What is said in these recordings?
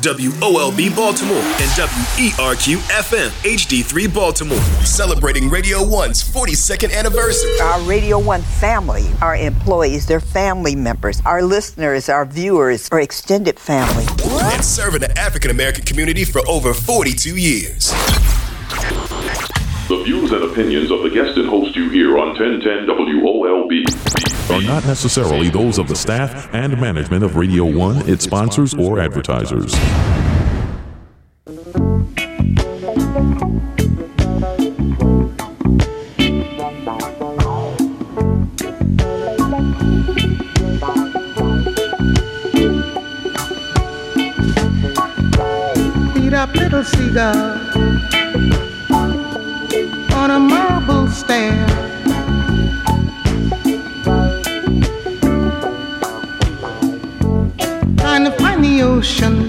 WOLB Baltimore and WERQ FM HD3 Baltimore, celebrating Radio 1's 42nd anniversary. Our Radio 1 family, our employees, their family members, our listeners, our viewers, our extended family. And serving the African American community for over 42 years. The views and opinions of the guest and host you hear on 1010 WOLB are not necessarily those of the staff and management of Radio 1, its sponsors, or advertisers. Beat up little seagull on a stair. Trying to find the ocean,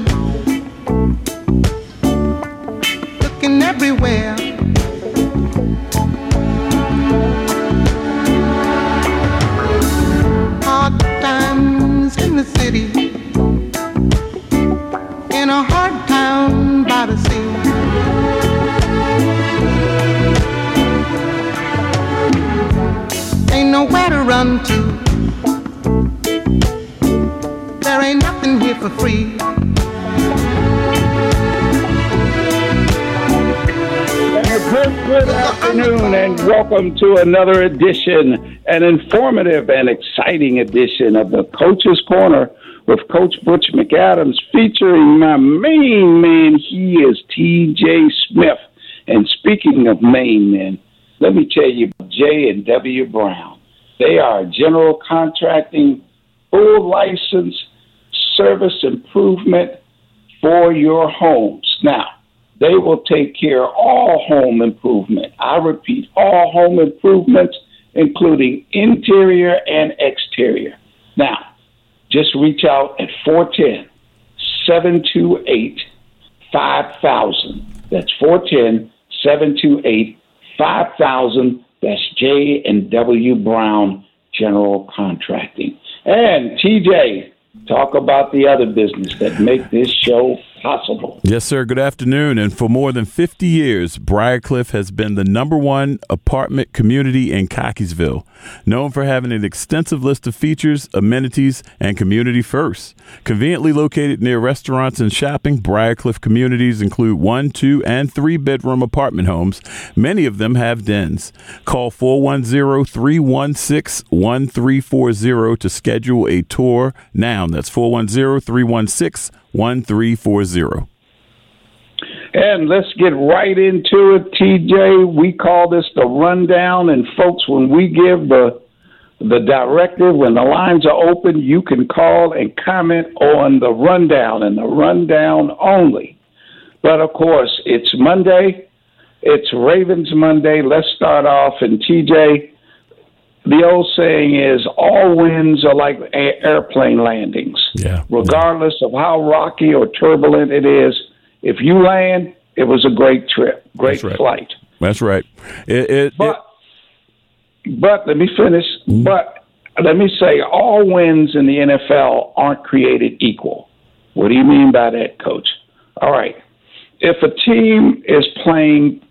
welcome to another edition, an informative and exciting edition of the Coach's Corner with Coach Butch McAdams, featuring my main man. He is T.J. Smith. And speaking of main men, let me tell you, J and W Brown. They are general contracting, full license, service improvement for your homes. Now, they will take care of all home improvement. I repeat, all home improvements, including interior and exterior. Now, just reach out at 410 728 5000. That's 410 728 5000. That's J and W Brown General Contracting. And TJ, talk about the other business that make this show possible. Yes, sir. Good afternoon. And for more than 50 years, Briarcliff has been the number one apartment community in Cockeysville, known for having an extensive list of features, amenities, and community firsts. Conveniently located near restaurants and shopping, Briarcliff communities include one, two, and three bedroom apartment homes. Many of them have dens. Call 410 316 1340 to schedule a tour now. That's 410 316 1340. And let's get right into it, TJ. We call this the rundown, and folks, when we give the the directive, when the lines are open, you can call and comment on the rundown and the rundown only. But of course, it's Monday. It's Ravens Monday. Let's start off. And TJ, the old saying is all wins are like a- airplane landings. Yeah. Regardless of how rocky or turbulent it is, if you land, it was a great trip, great That's right. flight. That's right. It, it, But but let me finish. Mm-hmm. But let me say, all wins in the NFL aren't created equal. What do you mean by that, Coach? All right. If a team is playing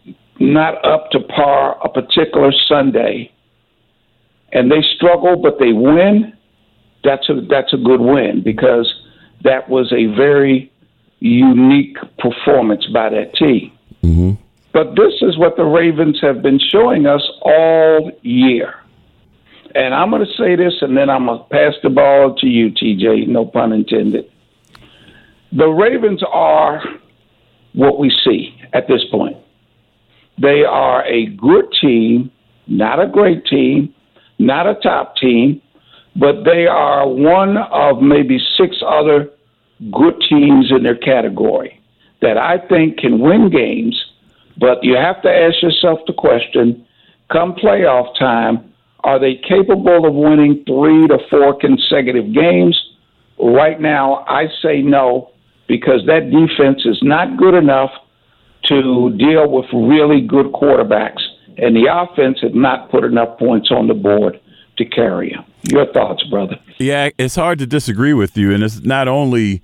not up to par a particular Sunday, and they struggle but they win, that's a that's a good win because that was a very unique performance by that team. Mm-hmm. But this is what the Ravens have been showing us all year. And I'm going to say this, and then I'm going to pass the ball to you, TJ, no pun intended. The Ravens are what we see at this point. They are a good team, not a great team, not a top team, but they are one of maybe six other good teams in their category that I think can win games. But you have to ask yourself the question come playoff time, are they capable of winning three to four consecutive games? Right now, I say no because that defense is not good enough to deal with really good quarterbacks, and the offense had not put enough points on the board to carry them. Your thoughts, brother? Yeah, it's hard to disagree with you. And it's not only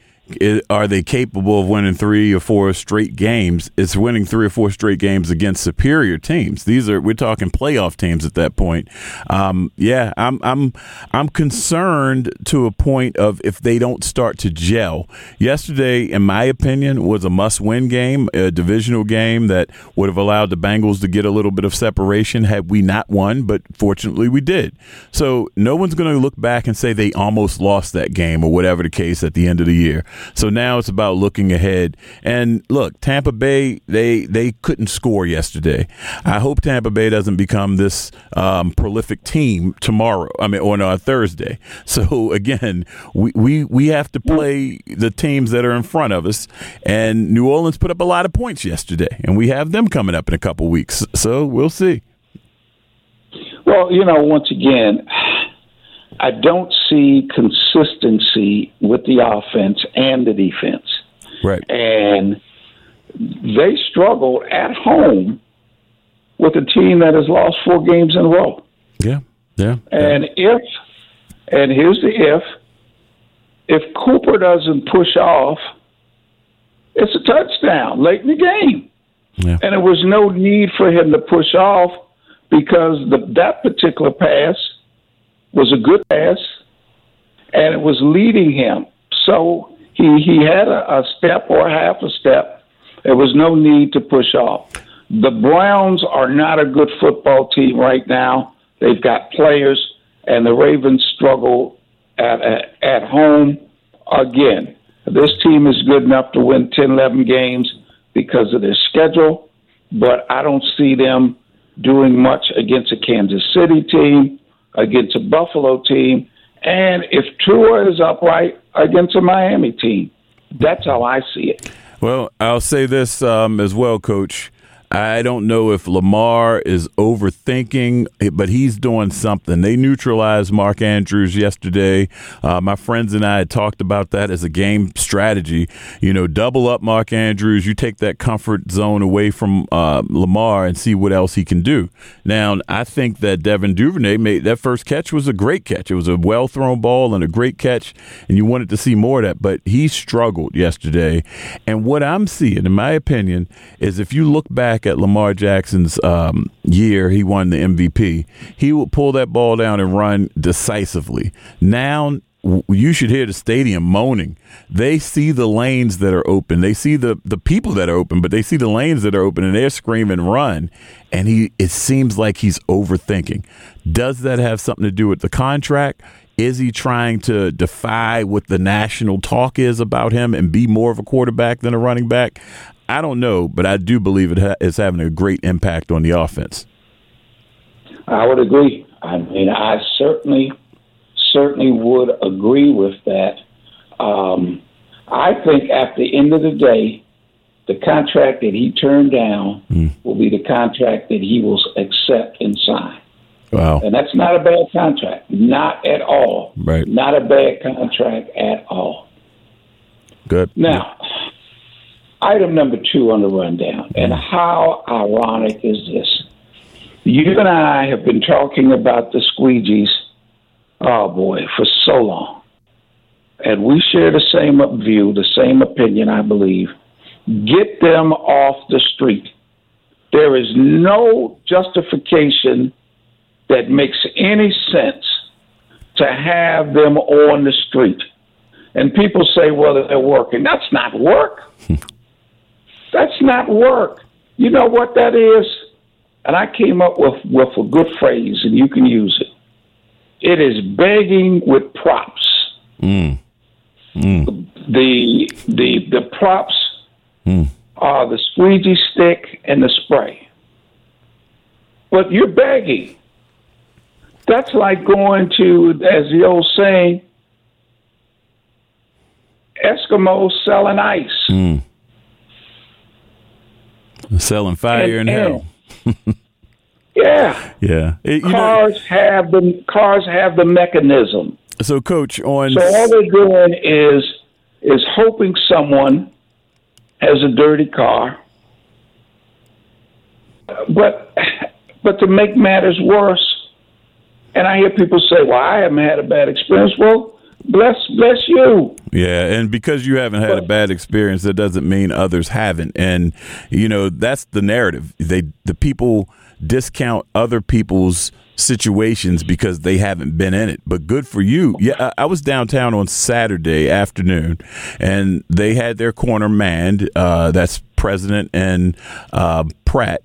are they capable of winning three or four straight games? It's winning three or four straight games against superior teams. These are we're talking playoff teams at that point. Um, yeah, I'm I'm I'm concerned to a point of if they don't start to gel. Yesterday, in my opinion, was a must-win game, a divisional game that would have allowed the Bengals to get a little bit of separation had we not won, but fortunately we did. So no one's going to look back and say they almost lost that game or whatever the case at the end of the year. So now it's about looking ahead. And look, Tampa Bay, they they couldn't score yesterday. I hope Tampa Bay doesn't become this um, prolific team tomorrow. I mean, on uh, Thursday. So again, we, we we have to play the teams that are in front of us. And New Orleans put up a lot of points yesterday, and we have them coming up in a couple weeks. So we'll see. Well, you know, once again, I don't see consistency with the offense and the defense. Right. And they struggled at home with a team that has lost four games in a row. Yeah. Yeah. And if, and here's the if, if Cooper doesn't push off, it's a touchdown late in the game. Yeah. And there was no need for him to push off because the, that particular pass was a good pass and it was leading him. So he, he had a, a step or half a step. There was no need to push off. The Browns are not a good football team right now. They've got players, and the Ravens struggle at, at, at home again. This team is good enough to win 10, 11 games because of their schedule, but I don't see them doing much against a Kansas City team, against a Buffalo team, and if Tua is upright against a Miami team. That's how I see it. Well, I'll say this um, as well, Coach. I don't know if Lamar is overthinking, but he's doing something. They neutralized Mark Andrews yesterday. Uh, my friends and I had talked about that as a game strategy. You know, double up Mark Andrews. You take that comfort zone away from uh, Lamar and see what else he can do. Now, I think that Devin Duvernay made that first catch was a great catch. It was a well thrown ball and a great catch, and you wanted to see more of that. But he struggled yesterday. And what I'm seeing, in my opinion, is if you look back at Lamar Jackson's um, year, he won the MVP. He would pull that ball down and run decisively. Now you should hear the stadium moaning. They see the lanes that are open. They see the the people that are open, but they see the lanes that are open and they're screaming run. And he it seems like he's overthinking. Does that have something to do with the contract? Is he trying to defy what the national talk is about him and be more of a quarterback than a running back? I don't know, but I do believe it ha- is having a great impact on the offense. I would agree. I mean, I certainly, certainly would agree with that. Um, I think at the end of the day, the contract that he turned down will be the contract that he will accept and sign. Wow. And that's not a bad contract. Not at all. Right. Not a bad contract at all. Good. Now, item number two on the rundown, and mm. how ironic is this? You and I have been talking about the squeegees, oh boy, for so long. And we share the same view, the same opinion, I believe. Get them off the street. There is no justification that makes any sense to have them on the street. And people say, well, they're working. That's not work. That's not work. You know what that is? And I came up with, with a good phrase, and you can use it. It is begging with props. Mm. mm. The the the props mm. are the squeegee stick and the spray. But you're begging. That's like going to, as the old saying, Eskimos selling ice. Mm. Selling fire And- in hell. Yeah, Yeah. It- you know, cars have the cars have the mechanism. so, Coach, on So all they're doing is is hoping someone has a dirty car. But but to make matters worse, and I hear people say, "Well, I haven't had a bad experience." Well, Bless, bless you. Yeah, and because you haven't had a bad experience, that doesn't mean others haven't. And you know that's the narrative. They the people discount other people's situations because they haven't been in it. But good for you. Yeah, I, I was downtown on Saturday afternoon, and they had their corner manned. Uh, that's President and uh, Pratt,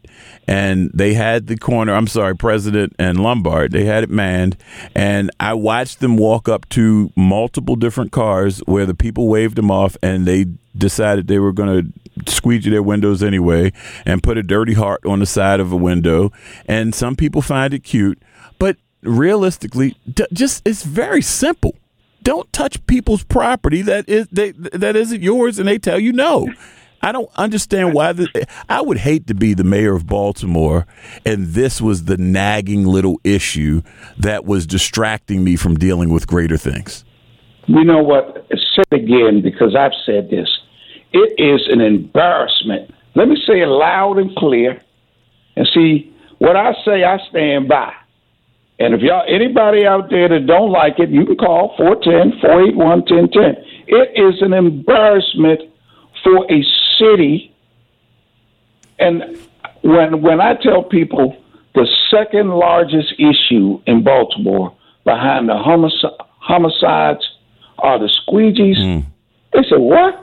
and they had the corner. I'm sorry, President and Lombard. They had it manned, and I watched them walk up to multiple different cars where the people waved them off, and they decided they were going to squeegee their windows anyway and put a dirty heart on the side of a window. And some people find it cute, but realistically, just it's very simple. Don't touch people's property that is they, that isn't yours, and they tell you no. I don't understand why. The, I would hate to be the mayor of Baltimore, and this was the nagging little issue that was distracting me from dealing with greater things. You know what? Say again because I've said this. It is an embarrassment. Let me say it loud and clear. And see, what I say, I stand by. And if y'all, anybody out there that don't like it, you can call 410 481 1010. It is an embarrassment for a city. And when, when I tell people the second largest issue in Baltimore behind the homic- homicides are the squeegees, hmm. they said, What?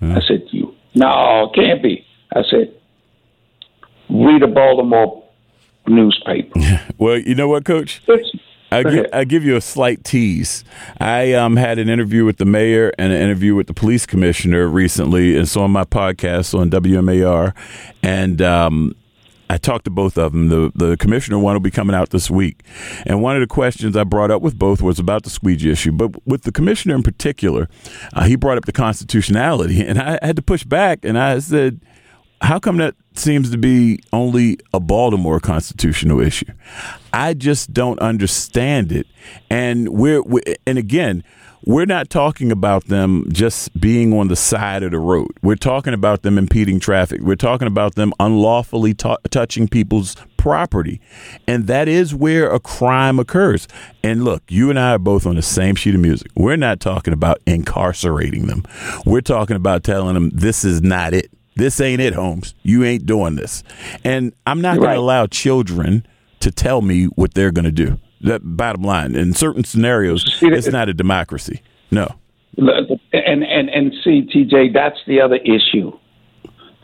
Hmm. I said, You, no, can't be. I said, Read a Baltimore newspaper. Well, you know what, Coach? It's- I Go give, ahead. I give you a slight tease. I um, had an interview with the mayor and an interview with the police commissioner recently. It's on my podcast on WMAR, and um, I talked to both of them. The the commissioner one will be coming out this week, and one of the questions I brought up with both was about the squeegee issue. But with the commissioner in particular, uh, he brought up the constitutionality, and I had to push back, and I said how come that seems to be only a Baltimore constitutional issue? I just don't understand it. And we're, we and again, we're not talking about them just being on the side of the road. We're talking about them impeding traffic. We're talking about them unlawfully t- touching people's property. And that is where a crime occurs. And look, you and I are both on the same sheet of music. We're not talking about incarcerating them. We're talking about telling them this is not it. This ain't it, Holmes. You ain't doing this. And I'm not going Right. to allow children to tell me what they're going to do. That bottom line. In certain scenarios, it's not a democracy. No. and and and see TJ that's the other issue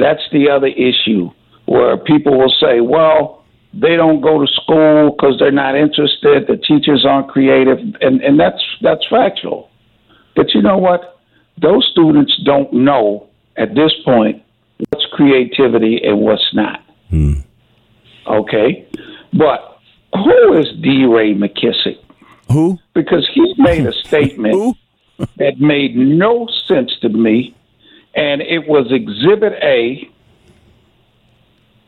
that's the other issue where people will say well they don't go to school because they're not interested the teachers aren't creative and and that's that's factual but you know what those students don't know at this point creativity and what's not okay but who is D. Ray McKissick Who? because he made a statement that made no sense to me, and it was Exhibit A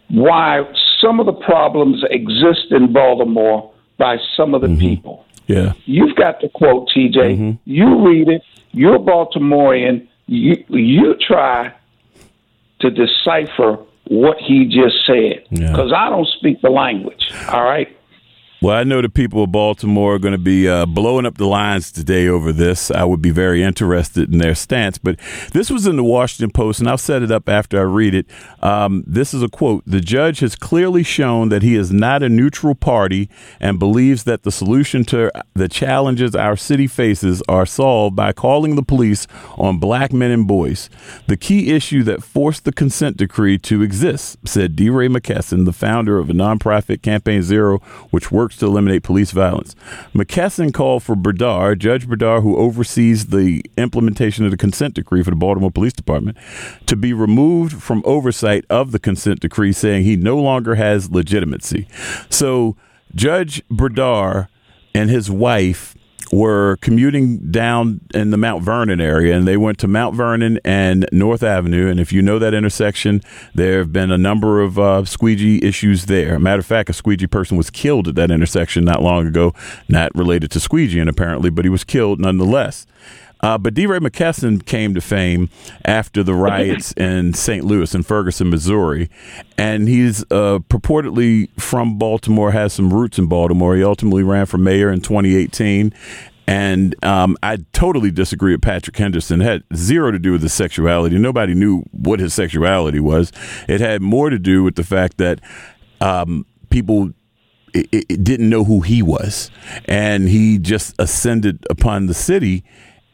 why some of the problems exist in Baltimore by some of the people. Yeah. You've got the quote, TJ. Mm-hmm. You read it. You're a Baltimorean. You you try to decipher what he just said Yeah. because I don't speak the language. All right. Well, I know the people of Baltimore are going to be uh, blowing up the lines today over this. I would be very interested in their stance. But this was in the Washington Post, and I'll set it up after I read it. Um, this is a quote The judge has clearly shown that he is not a neutral party and believes that the solution to the challenges our city faces are solved by calling the police on black men and boys. The key issue that forced the consent decree to exist, said D. Ray McKesson, the founder of a nonprofit Campaign Zero, which works to eliminate police violence. McKesson called for Bredar, Judge Bredar, who oversees the implementation of the consent decree for the Baltimore Police Department, to be removed from oversight of the consent decree, saying he no longer has legitimacy. So Judge Bredar and his wife were commuting down in the Mount Vernon area, and they went to Mount Vernon and North Avenue. And if you know that intersection, there have been a number of uh, squeegee issues there. Matter of fact, a squeegee person was killed at that intersection not long ago, not related to squeegeeing apparently, but he was killed nonetheless. Uh, but D. Ray McKesson came to fame after the riots in St. Louis and Ferguson, Missouri, and he's uh, purportedly from Baltimore, has some roots in Baltimore. He ultimately ran for mayor in 2018, And um, I totally disagree with Patrick Henderson. It had zero to do with his sexuality. Nobody knew what his sexuality was. It had more to do with the fact that um, people it, it didn't know who he was, and he just ascended upon the city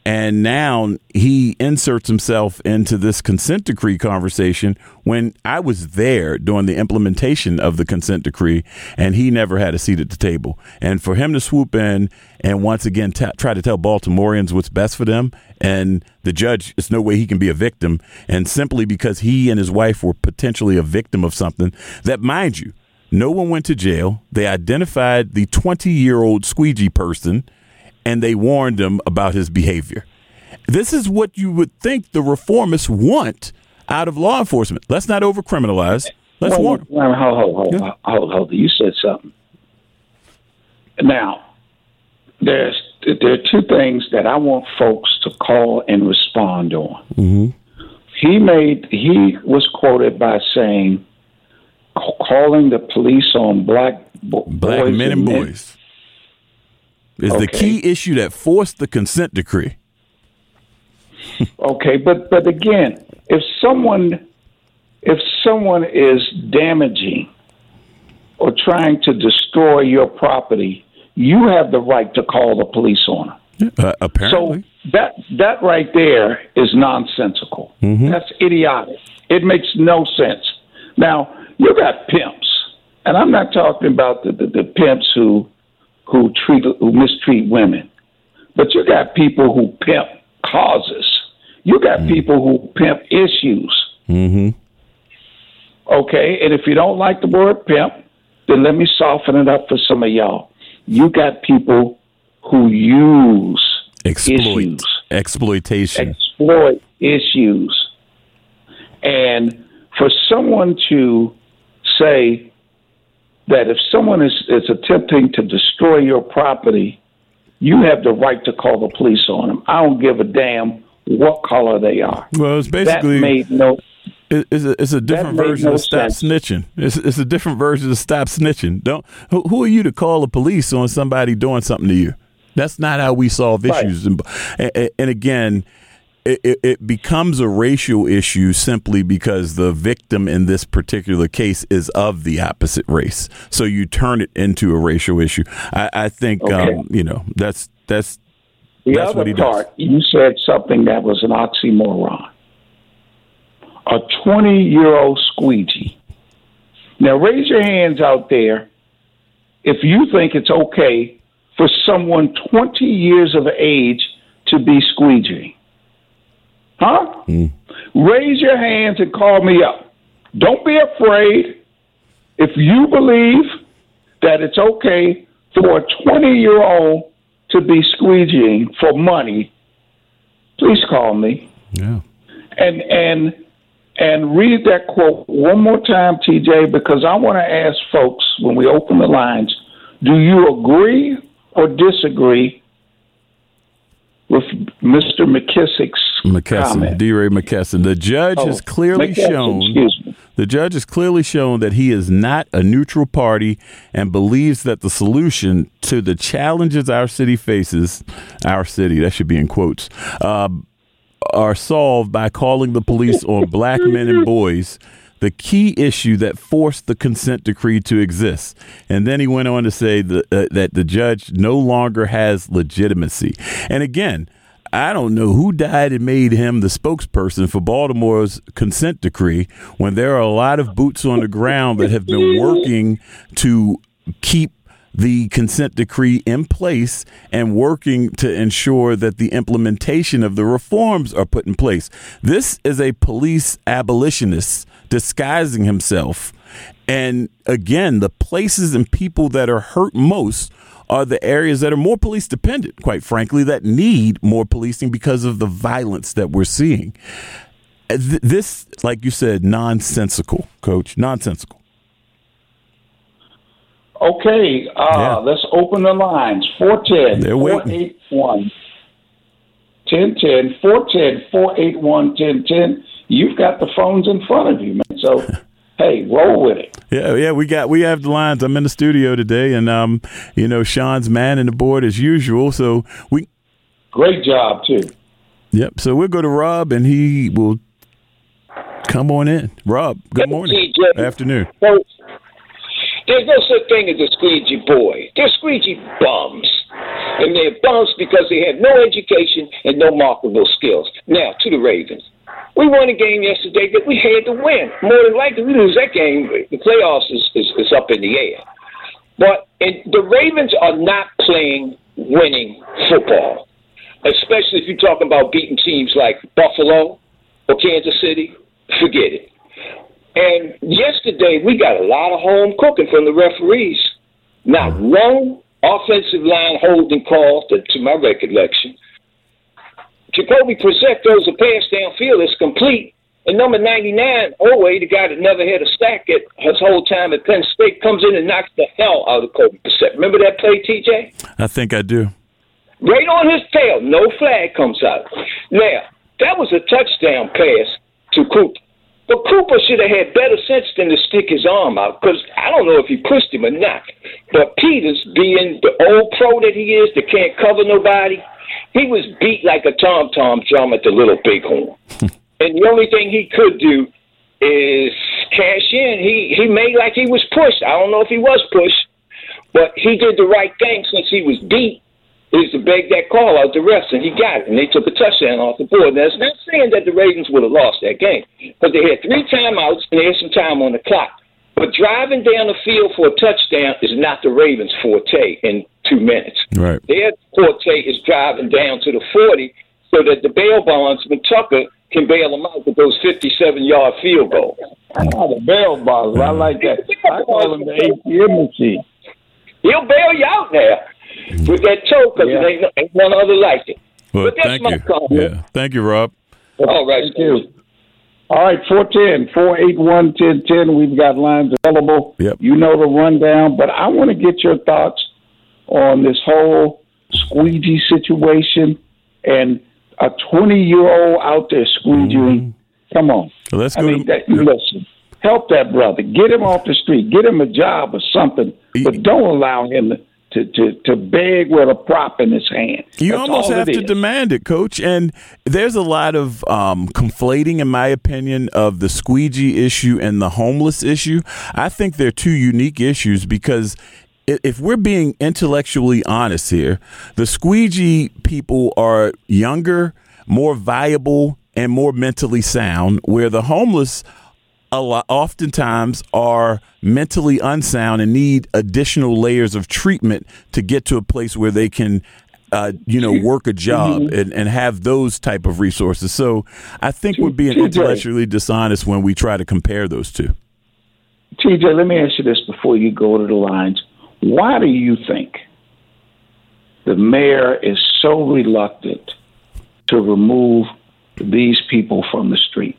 and now he inserts himself into this consent decree conversation when I was there during the implementation of the consent decree, and he never had a seat at the table. And for him to swoop in and once again t- try to tell Baltimoreans what's best for them, and the judge, it's no way he can be a victim, and simply because he and his wife were potentially a victim of something that, mind you, no one went to jail. They identified the 20 year old squeegee person and they warned him about his behavior. This is what you would think the reformists want out of law enforcement. Let's not overcriminalize. Let's Well, warn. well, hold, hold, hold, hold, hold. You said something. Now, there's there are two things that I want folks to call and respond on. Mm-hmm. He made he was quoted by saying, calling the police on black bo- Black men and boys is the key issue that forced the consent decree. Okay, but but again, if someone if someone is damaging or trying to destroy your property, you have the right to call the police on them. Uh, apparently. So that that right there is nonsensical. Mm-hmm. That's idiotic. It makes no sense. Now you got pimps, and I'm not talking about the, the, the pimps who who treat who mistreat women, but you got people who pimp causes. You got people who pimp issues. mm-hmm. Okay, and if you don't like the word pimp, then let me soften it up for some of y'all. You got people who use Exploit. issues Exploitation. exploit issues. And for someone to say that if someone is, is attempting to destroy your property, you have the right to call the police on them. I don't give a damn what color they are. well, it's basically That made no It- It's a, it's a different version no of stop sense. snitching. It's, it's a different version of stop snitching. Don't who, who are you to call the police on somebody doing something to you? That's not how we solve Right. issues. And, and, and again, it, it, it becomes a racial issue simply because the victim in this particular case is of the opposite race. So you turn it into a racial issue. I, I think Okay. um, you know that's that's The That's what other he does. part, you said something that was an oxymoron. A 20 year old squeegee. Now, raise your hands out there if you think it's okay for someone 20 years of age to be squeegeeing. Huh? Hmm. Raise your hands and call me up. Don't be afraid. If you believe that it's okay for a 20 year old to be squeegeeing for money, please call me yeah. and and and read that quote one more time, TJ, because I want to ask folks when we open the lines: Do you agree or disagree with Mr. McKissick's McKesson, comment? D. Ray McKesson. The judge Oh, has clearly McKesson, shown. The judge has clearly shown that he is not a neutral party and believes that the solution to the challenges our city faces, our city, that should be in quotes, uh, are solved by calling the police on black men and boys, the key issue that forced the consent decree to exist. And then he went on to say that, uh, that the judge no longer has legitimacy. And again, I don't know who died and made him the spokesperson for Baltimore's consent decree when there are a lot of boots on the ground that have been working to keep the consent decree in place and working to ensure that the implementation of the reforms are put in place. This is a police abolitionist disguising himself. And again, the places and people that are hurt most are the areas that are more police dependent, quite frankly, that need more policing because of the violence that we're seeing. Uh, This, like you said, nonsensical, coach, nonsensical. Okay, uh, Yeah. let's open the lines. 410 They're waiting. 481 1010 410 481 1010. You've got the phones in front of you, man. So hey, roll with it. Yeah, yeah, we got we have the lines. I'm in the studio today, and um, you know, Sean's man in the board as usual. So we great job too. Yep. So we'll go to Rob, and he will come on in. Rob, good morning, afternoon. Coach, there's no such thing as a squeegee boy. They're squeegee bums. And they're bums because they have no education and no marketable skills. Now, to the Ravens. We won a game yesterday that we had to win. More than likely, we lose that game. The playoffs is, is, is up in the air. But and the Ravens are not playing winning football, especially if you're talking about beating teams like Buffalo or Kansas City. Forget it. And yesterday, we got a lot of home cooking from the referees. Not one offensive line holding call, to, to my recollection. Jacoby Brissett throws a pass downfield. It's complete. And number 99, Oweh, the guy that never had a sack at his whole time at Penn State, comes in and knocks the hell out of Kobe Brissett. Remember that play, TJ? I think I do. Right on his tail. No flag comes out. Now, that was a touchdown pass to Cooper. But Cooper should have had better sense than to stick his arm out because I don't know if he pushed him or not. But Peters, being the old pro that he is, that can't cover nobody, he was beat like a tom tom drum at the Little Bighorn. and the only thing he could do is cash in. He he made like he was pushed. I don't know if he was pushed, but he did the right thing since he was beat is to beg that call out the rest, and he got it, and they took a touchdown off the board. Now, it's not saying that the Ravens would have lost that game, but they had three timeouts and they had some time on the clock. But driving down the field for a touchdown is not the Ravens' forte in two minutes. Right. Their forte is driving down to the 40 so that the bail bondsman, Tucker, can bail them out with those 57 yard field goals. Oh, the bail bonds. I like that. I call them the ATM machine. He'll bail you out there with that toe because yeah. ain't, ain't one other like it. Well, but that's thank my you. comment. Yeah, thank you, Rob. All right, Thank you. All right, 410 481 1010. We've got lines available. Yep. You know the rundown, but I want to get your thoughts on this whole squeegee situation and a 20 year old out there squeegeeing. Mm-hmm. Come on. Well, let's I go mean, to- that, listen, help that brother. Get him off the street. Get him a job or something, but don't allow him to, to, to, to beg with a prop in his hand. You That's almost have to demand it, coach. And there's a lot of um, conflating, in my opinion, of the squeegee issue and the homeless issue. I think they're two unique issues because if we're being intellectually honest here, the squeegee people are younger, more viable, and more mentally sound, where the homeless a lot, oftentimes are mentally unsound and need additional layers of treatment to get to a place where they can uh, you know work a job and, and have those type of resources so i think we're being TJ. intellectually dishonest when we try to compare those two TJ, let me ask you this before you go to the lines. Why do you think the mayor is so reluctant to remove these people from the street?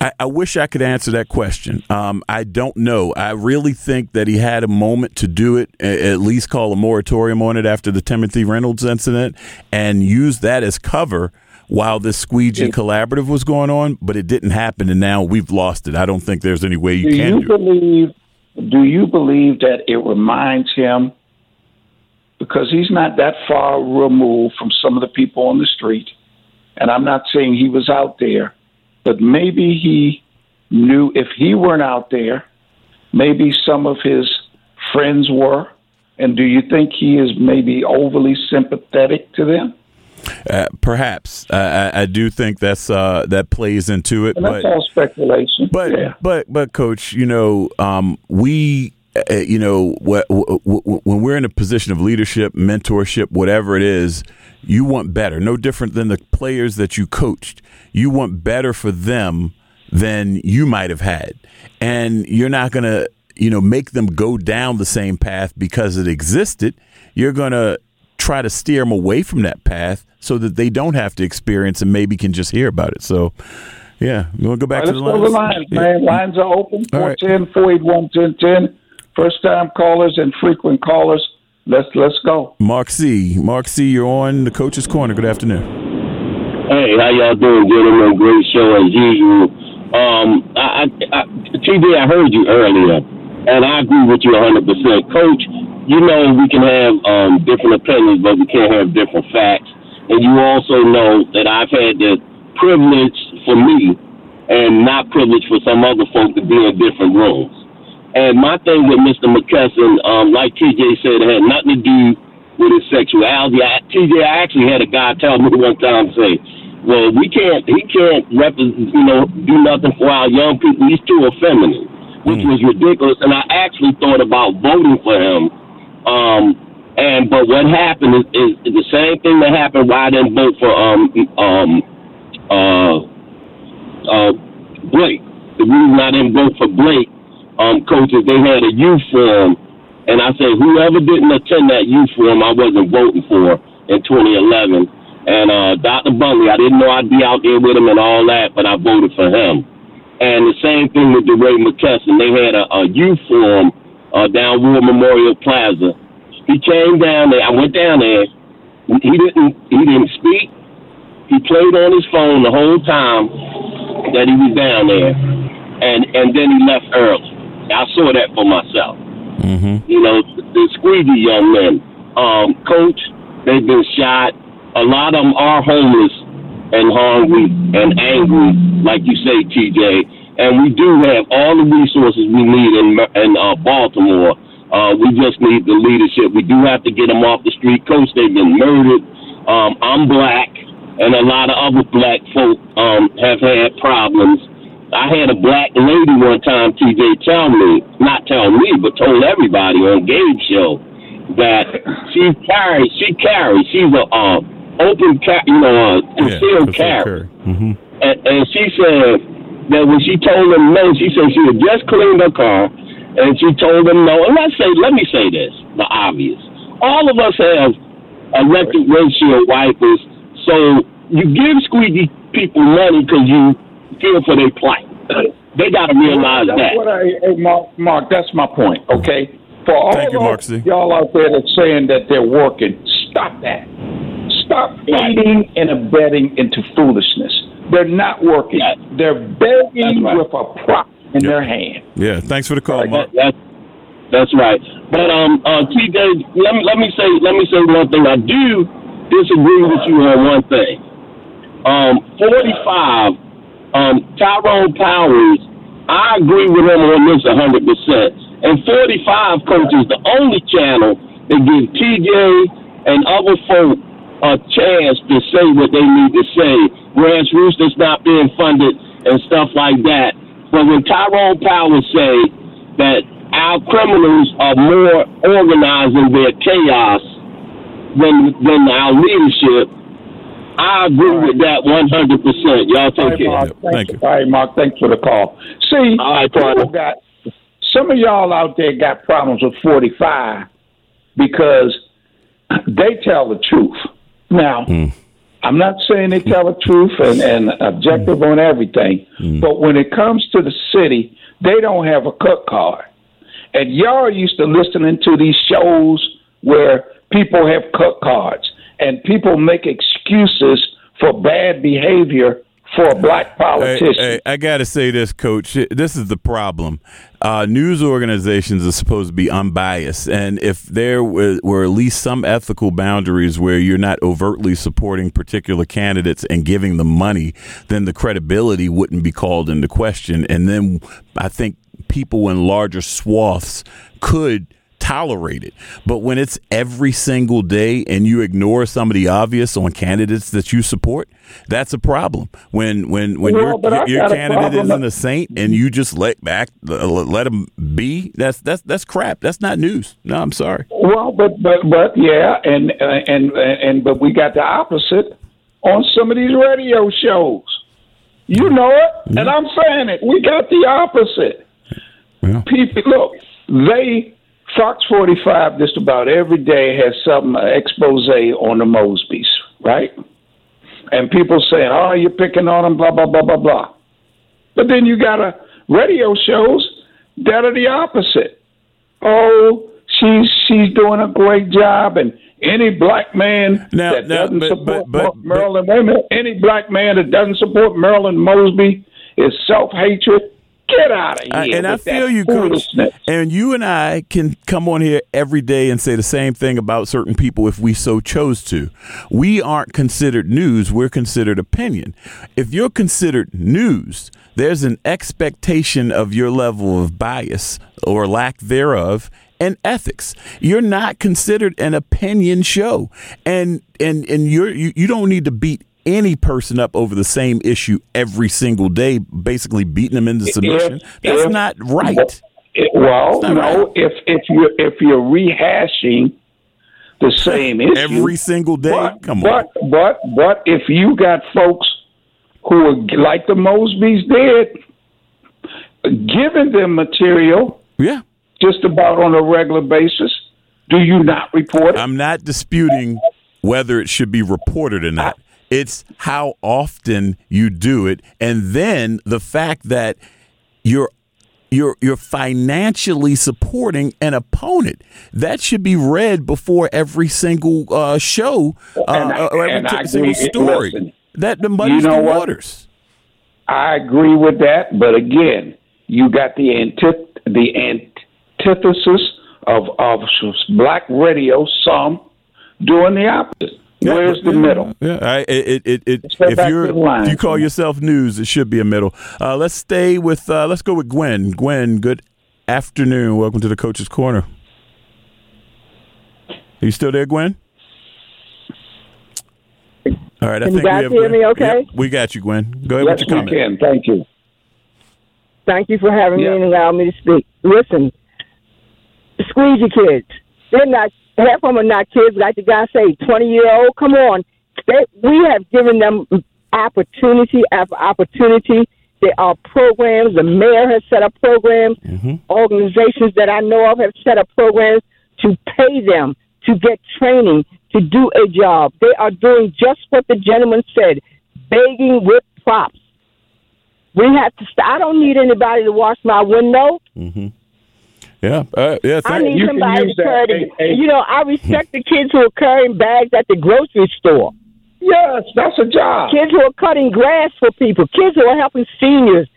I, I wish I could answer that question. Um, I don't know. I really think that he had a moment to do it, at least call a moratorium on it after the Timothy Reynolds incident, and use that as cover while this squeegee collaborative was going on. But it didn't happen, and now we've lost it. I don't think there's any way you do can you do it. believe? Do you believe that it reminds him because he's not that far removed from some of the people on the street, and I'm not saying he was out there, but maybe he knew if he weren't out there, maybe some of his friends were. And do you think he is maybe overly sympathetic to them? Uh, perhaps uh, I, I do think that's uh, that plays into it, And that's but all speculation. But yeah. but but coach, you know, um, we. Uh, you know, wh- wh- wh- when we're in a position of leadership, mentorship, whatever it is, you want better. No different than the players that you coached. You want better for them than you might have had, and you're not going to, you know, make them go down the same path because it existed. You're going to try to steer them away from that path so that they don't have to experience and maybe can just hear about it. So, yeah, you want to go back All to the go to the lines? lines, man. Lines are open. All right. 410 481 1010. First time callers and frequent callers. Let's let's go. Mark C. Mark C. You're on the coach's corner. Good afternoon. Hey, how y'all doing, gentlemen? Great show as usual. Um, I, I, I, TJ, I heard you earlier, and I agree with you 100%. Coach, you know we can have um, different opinions, but we can't have different facts. And you also know that I've had the privilege for me and not privilege for some other folk to be in different rooms. And my thing with Mr. McKesson, um, like TJ said, it had nothing to do with his sexuality. I, TJ, I actually had a guy tell me one time, say, well, we can't, he can't, represent, you know, do nothing for our young people. He's too effeminate, which mm. was ridiculous. And I actually thought about voting for him. Um, and but what happened is, is, is the same thing that happened why I didn't vote for um um uh uh Blake. The reason I didn't vote for Blake, um, coaches, they had a youth forum, and I said whoever didn't attend that youth forum, I wasn't voting for in 2011 and uh, Dr. Bunley, I didn't know I'd be out there with him and all that, but I voted for him. And the same thing with DeRay McKesson. They had a, a youth forum uh, down War Memorial Plaza. He came down there. I went down there. He didn't. He didn't speak. He played on his phone the whole time that he was down there, and and then he left early. I saw that for myself. Mm-hmm. You know, the squeegee young men. Um, coach, they've been shot a lot of them are homeless and hungry and angry, like you say, TJ. And we do have all the resources we need in in uh, Baltimore. Uh, we just need the leadership. We do have to get them off the street. Coach, they've been murdered. Um, I'm black, and a lot of other black folk um, have had problems. I had a black lady one time, TJ, tell me, not tell me, but told everybody on Gabe's show that she carries, she carries, she's a um, open, ca- you know, uh, concealed yeah, carry. Mm-hmm. And, and she said that when she told them no, she said she had just cleaned her car, and she told them no. And let's say, let me say this, the obvious. All of us have electric windshield wipers, so you give squeegee people money because you feel for their plight. they got to realize that's that. What I, hey, Mark, Mark, that's my point. Okay, for all Thank you, Mark of y'all out there that's saying that they're working, stop that. Stop aiding and abetting into foolishness. They're not working. They're begging right. with a prop in yep. their hand. Yeah. Thanks for the call, Mark. That, that's right. But um, uh, TJ, let me let me say let me say one thing. I do disagree with you on one thing. Um, forty-five. Um, Tyrone Powers. I agree with him on this hundred percent. And forty-five coaches, the only channel that give TJ and other folk a chance to say what they need to say. Ranch Rooster's not being funded and stuff like that. But when Tyrone Powers say that our criminals are more organizing their chaos than than our leadership, I agree right. with that one hundred percent. Y'all take care. Mark, Thank you. All right, Mark. Thanks for the call. See, all right, people got some of y'all out there got problems with forty five because they tell the truth. Now, mm. I'm not saying they tell the truth and, and objective mm. on everything, mm. but when it comes to the city, they don't have a cut card. And y'all used to listening to these shows where people have cut cards and people make excuses for bad behavior for a black politician. Hey, hey, I got to say this, Coach. This is the problem. Uh, news organizations are supposed to be unbiased, and if there were, were, at least some ethical boundaries where you're not overtly supporting particular candidates and giving them money, then the credibility wouldn't be called into question. And then I think people in larger swaths could tolerate it. But when it's every single day and you ignore some of the obvious on candidates that you support, that's a problem. When when when well, your your candidate isn't a saint and you just let back let them be, that's that's that's crap. That's not news. No, I'm sorry. Well, but but but yeah, and uh, and and but we got the opposite on some of these radio shows. You know it, yeah. and I'm saying it. We got the opposite. Yeah. People look, they Fox 45 just about every day has some expose on the Mosbys, right? And people saying, oh, you're picking on them, blah, blah, blah, blah, blah. But then you got a radio shows that are the opposite. Oh, she's she's doing a great job, and any black man now, that now, doesn't but, support but, but, Marilyn, wait a minute, any black man that doesn't support Marilyn Mosby is self hatred. Get out of uh, here! and I feel you, Coach. And you and I can come on here every day and say the same thing about certain people if we so chose to. We aren't considered news, we're considered opinion. If you're considered news, there's an expectation of your level of bias or lack thereof and ethics. You're not considered an opinion show. And and and you're you, you don't need to beat any person up over the same issue every single day, basically beating them into submission. That's if- not right. It- well, That's no. right. If if you if you're rehashing the same issue Every single day? but, Come on. But but but if you got folks who are like the Mosbys did, giving them material Yeah. just about on a regular basis, do you not report it? I'm not disputing whether it should be reported or not. It's how often you do it, and then the fact that you're you're you're financially supporting an opponent. That should be read before every single uh, show uh, I- or every single story. Listen, that the muddies you know the what? waters. I agree with that, but again, you got the antith- the antithesis of of black radio. Some doing the opposite. Where's the yeah, middle? Yeah, I, it, it, it, if you're to the line. if you call yourself news, it should be a middle. Uh, let's stay with uh, let's go with Gwen. Gwen, good afternoon. Welcome to the Coach's Corner. Are you still there, Gwen? All right, I Can you guys we have hear Gwen. me okay? Yep, we got you, Gwen. Go ahead Yes, with your comment. can. Thank you. Thank you for having Yeah. me and allowing me to speak. Listen, squeegee kids. They're not half of them are not kids like the guy say, twenty year old. Come on. They, we have given them opportunity after opportunity. There are programs. The mayor has set up programs. Mm-hmm. Organizations that I know of have set up programs to pay them to get training to do a job. They are doing just what the gentleman said, begging with props. We have to. St- I don't need anybody to wash my window. Mm-hmm. Yeah, uh, yeah. I need you can somebody use to that. carry. The, Hey, hey. You know, I respect the kids who are carrying bags at the grocery store. Yes, that's a job. Kids who are cutting grass for people. Kids who are helping seniors.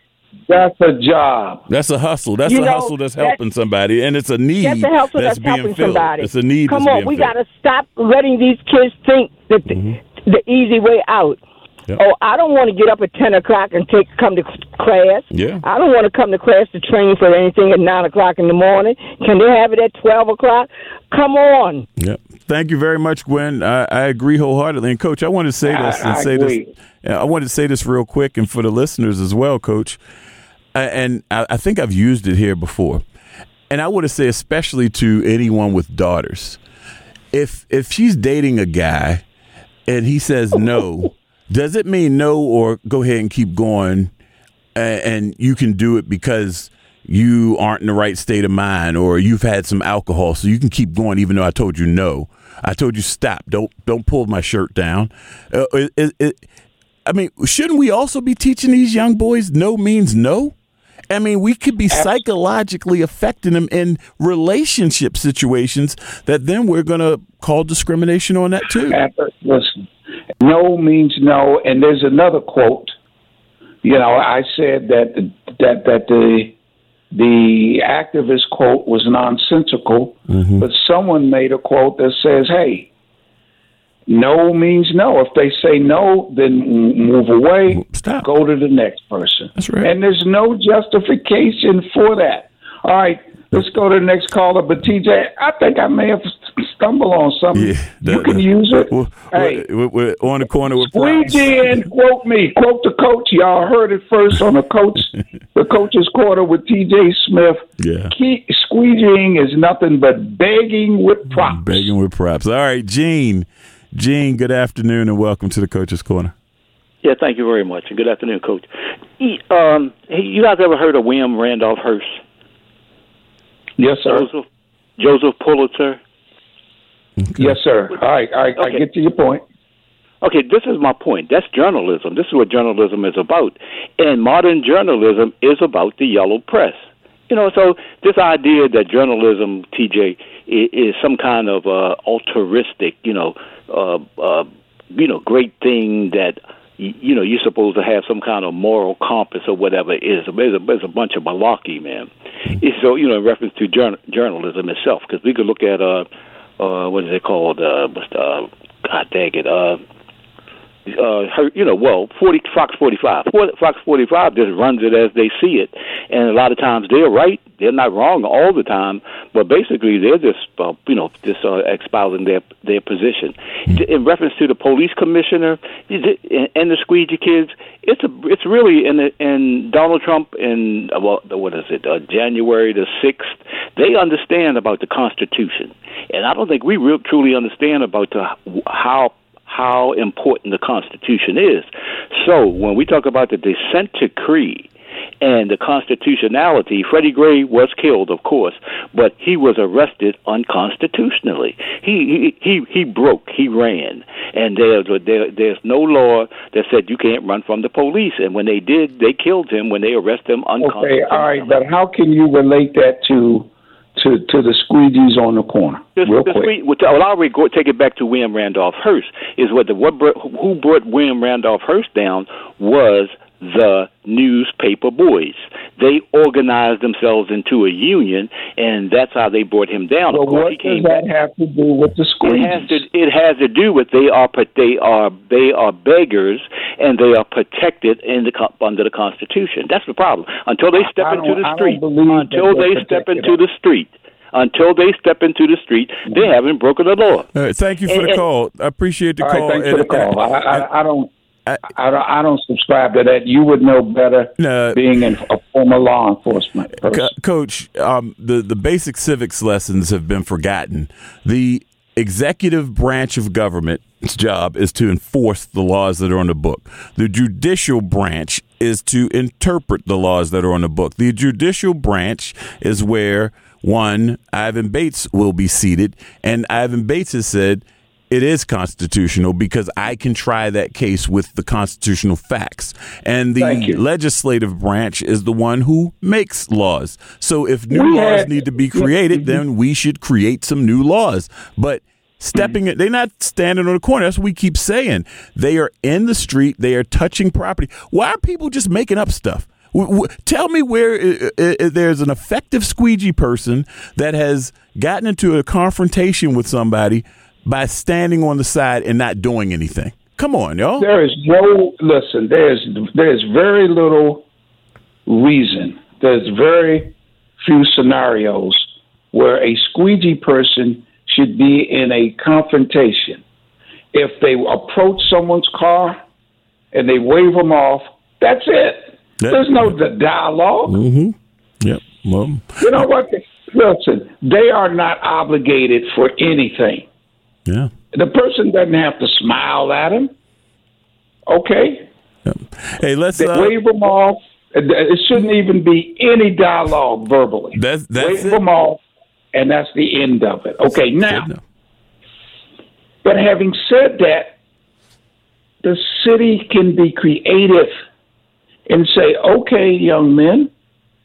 That's a job. That's a hustle. That's You a know, hustle that's that- helping somebody, and it's a need That's the help that's that's being helping filled. somebody. It's a need. Come that's on, being we filled. got to stop letting these kids think that the, the easy way out. Yep. Oh, I don't want to get up at ten o'clock and take come to class. Yeah. I don't want to come to class to train for anything at nine o'clock in the morning. Can they have it at twelve o'clock? Come on. Yep. Thank you very much, Gwen. I, I agree wholeheartedly. And Coach, I want to say this I- and I say agree. this. I want to say this real quick and for the listeners as well, Coach. And I, I think I've used it here before. And I want to say, especially to anyone with daughters, if if she's dating a guy and he says no, does it mean no or go ahead and keep going a- and you can do it because you aren't in the right state of mind or you've had some alcohol so you can keep going even though I told you no. I told you stop. Don't don't pull my shirt down. Uh, it, it, it, I mean, shouldn't we also be teaching these young boys no means no? I mean, we could be psychologically affecting them in relationship situations that then we're going to call discrimination on that too. Listen, no means no, and there's another quote. You know, I said that that that the the activist quote was nonsensical, mm-hmm. but someone made a quote that says, "Hey, no means no. If they say no, then move away. Stop. Go to the next person. That's right. And there's no justification for that. All right, let's go to the next caller. But TJ, I think I may have stumbled on something. Yeah, you can use it. We're, hey, we're, we're on the corner with props. squeegee in, quote me, quote the coach. Y'all heard it first on the coach, the coach's quarter with TJ Smith. Yeah. Key, squeegeeing is nothing but begging with props. Begging with props. All right, Gene. Gene, good afternoon and welcome to the Coach's Corner. Yeah, thank you very much, and good afternoon, Coach. Um, hey, you guys ever heard of William Randolph Hearst? Yes, sir. Joseph Joseph Pulitzer. Yes, sir. All right, all right. I Okay. get to your point. Okay, this is my point. That's journalism. This is what journalism is about. And modern journalism is about the yellow press. You know, so this idea that journalism, TJ, is, is some kind of uh, altruistic, you know, uh, uh, you know, great thing that you, know you're supposed to have some kind of moral compass or whatever it is. It's a, it's a bunch of malarkey, man. So you know in reference to journal, journalism itself, because we could look at uh uh what is it called uh, uh God dang it uh uh, you know, well, 40, Fox 45. Fox 45 just runs it as they see it. And a lot of times they're right. They're not wrong all the time. But basically, they're just, uh, you know, just uh, espousing their their position. Mm-hmm. In reference to the police commissioner and the squeegee kids, it's a, it's really in the, in Donald Trump in uh, well, what is it, uh, January the sixth. They understand about the Constitution, and I don't think we real truly understand about the, how how important the Constitution is. So when we talk about the consent decree and the constitutionality, Freddie Gray was killed, of course, but he was arrested unconstitutionally. He he he, he broke. He ran, and there, there there's no law that said you can't run from the police. And when they did, they killed him when they arrested him unconstitutionally. Okay, all right, but how can you relate that to? To, to the squeegees on the corner. The, real the quick. Squeegee, well, I'll go, take it back to William Randolph Hearst. Is what the what who brought William Randolph Hearst down was the newspaper boys. They organized themselves into a union, and that's how they brought him down. Well, of course, what he came does that back. have to do with the It squeegees? has to. It has to do with they are, but they are they are beggars, and they are protected in the co- under the Constitution. That's the problem. Until they step into the street, until they're step into the street, until they step into the street, they mm-hmm. haven't broken the law. All right, thank you for And- the and- call. I appreciate the All right, call. thanks And- for the call. I, I, I don't. I, don't, I don't subscribe to that. You would know better No. being in a former law enforcement person. Co- Coach, um, the the basic civics lessons have been forgotten. The executive branch of government's job is to enforce the laws that are on the book. The judicial branch is to interpret the laws that are on the book. The judicial branch is where one Ivan Bates will be seated, and Ivan Bates has said it is constitutional because I can try that case with the constitutional facts. And the legislative branch is the one who makes laws. So if new We laws need to be created, then we should create some new laws. But stepping it, they're not standing on the corner. That's what we keep saying. They are in the street, they are touching property. Why are people just making up stuff? Tell me where there's an effective squeegee person that has gotten into a confrontation with somebody by standing on the side and not doing anything. Come on, y'all. There is no listen. There's there's very little reason. There's very few scenarios where a squeegee person should be in a confrontation. If they approach someone's car and they wave them off, that's it. That- There's no d- dialogue. Mm-hmm. Yep. Well, You know what? Listen, they are not obligated for anything. Yeah. The person doesn't have to smile at him. Okay? Hey, let's. Uh, wave them off. It it shouldn't even be any dialogue verbally. that's that's wave it. them off, and that's the end of it. Okay, now, but having said that, the city can be creative and say, okay, young men,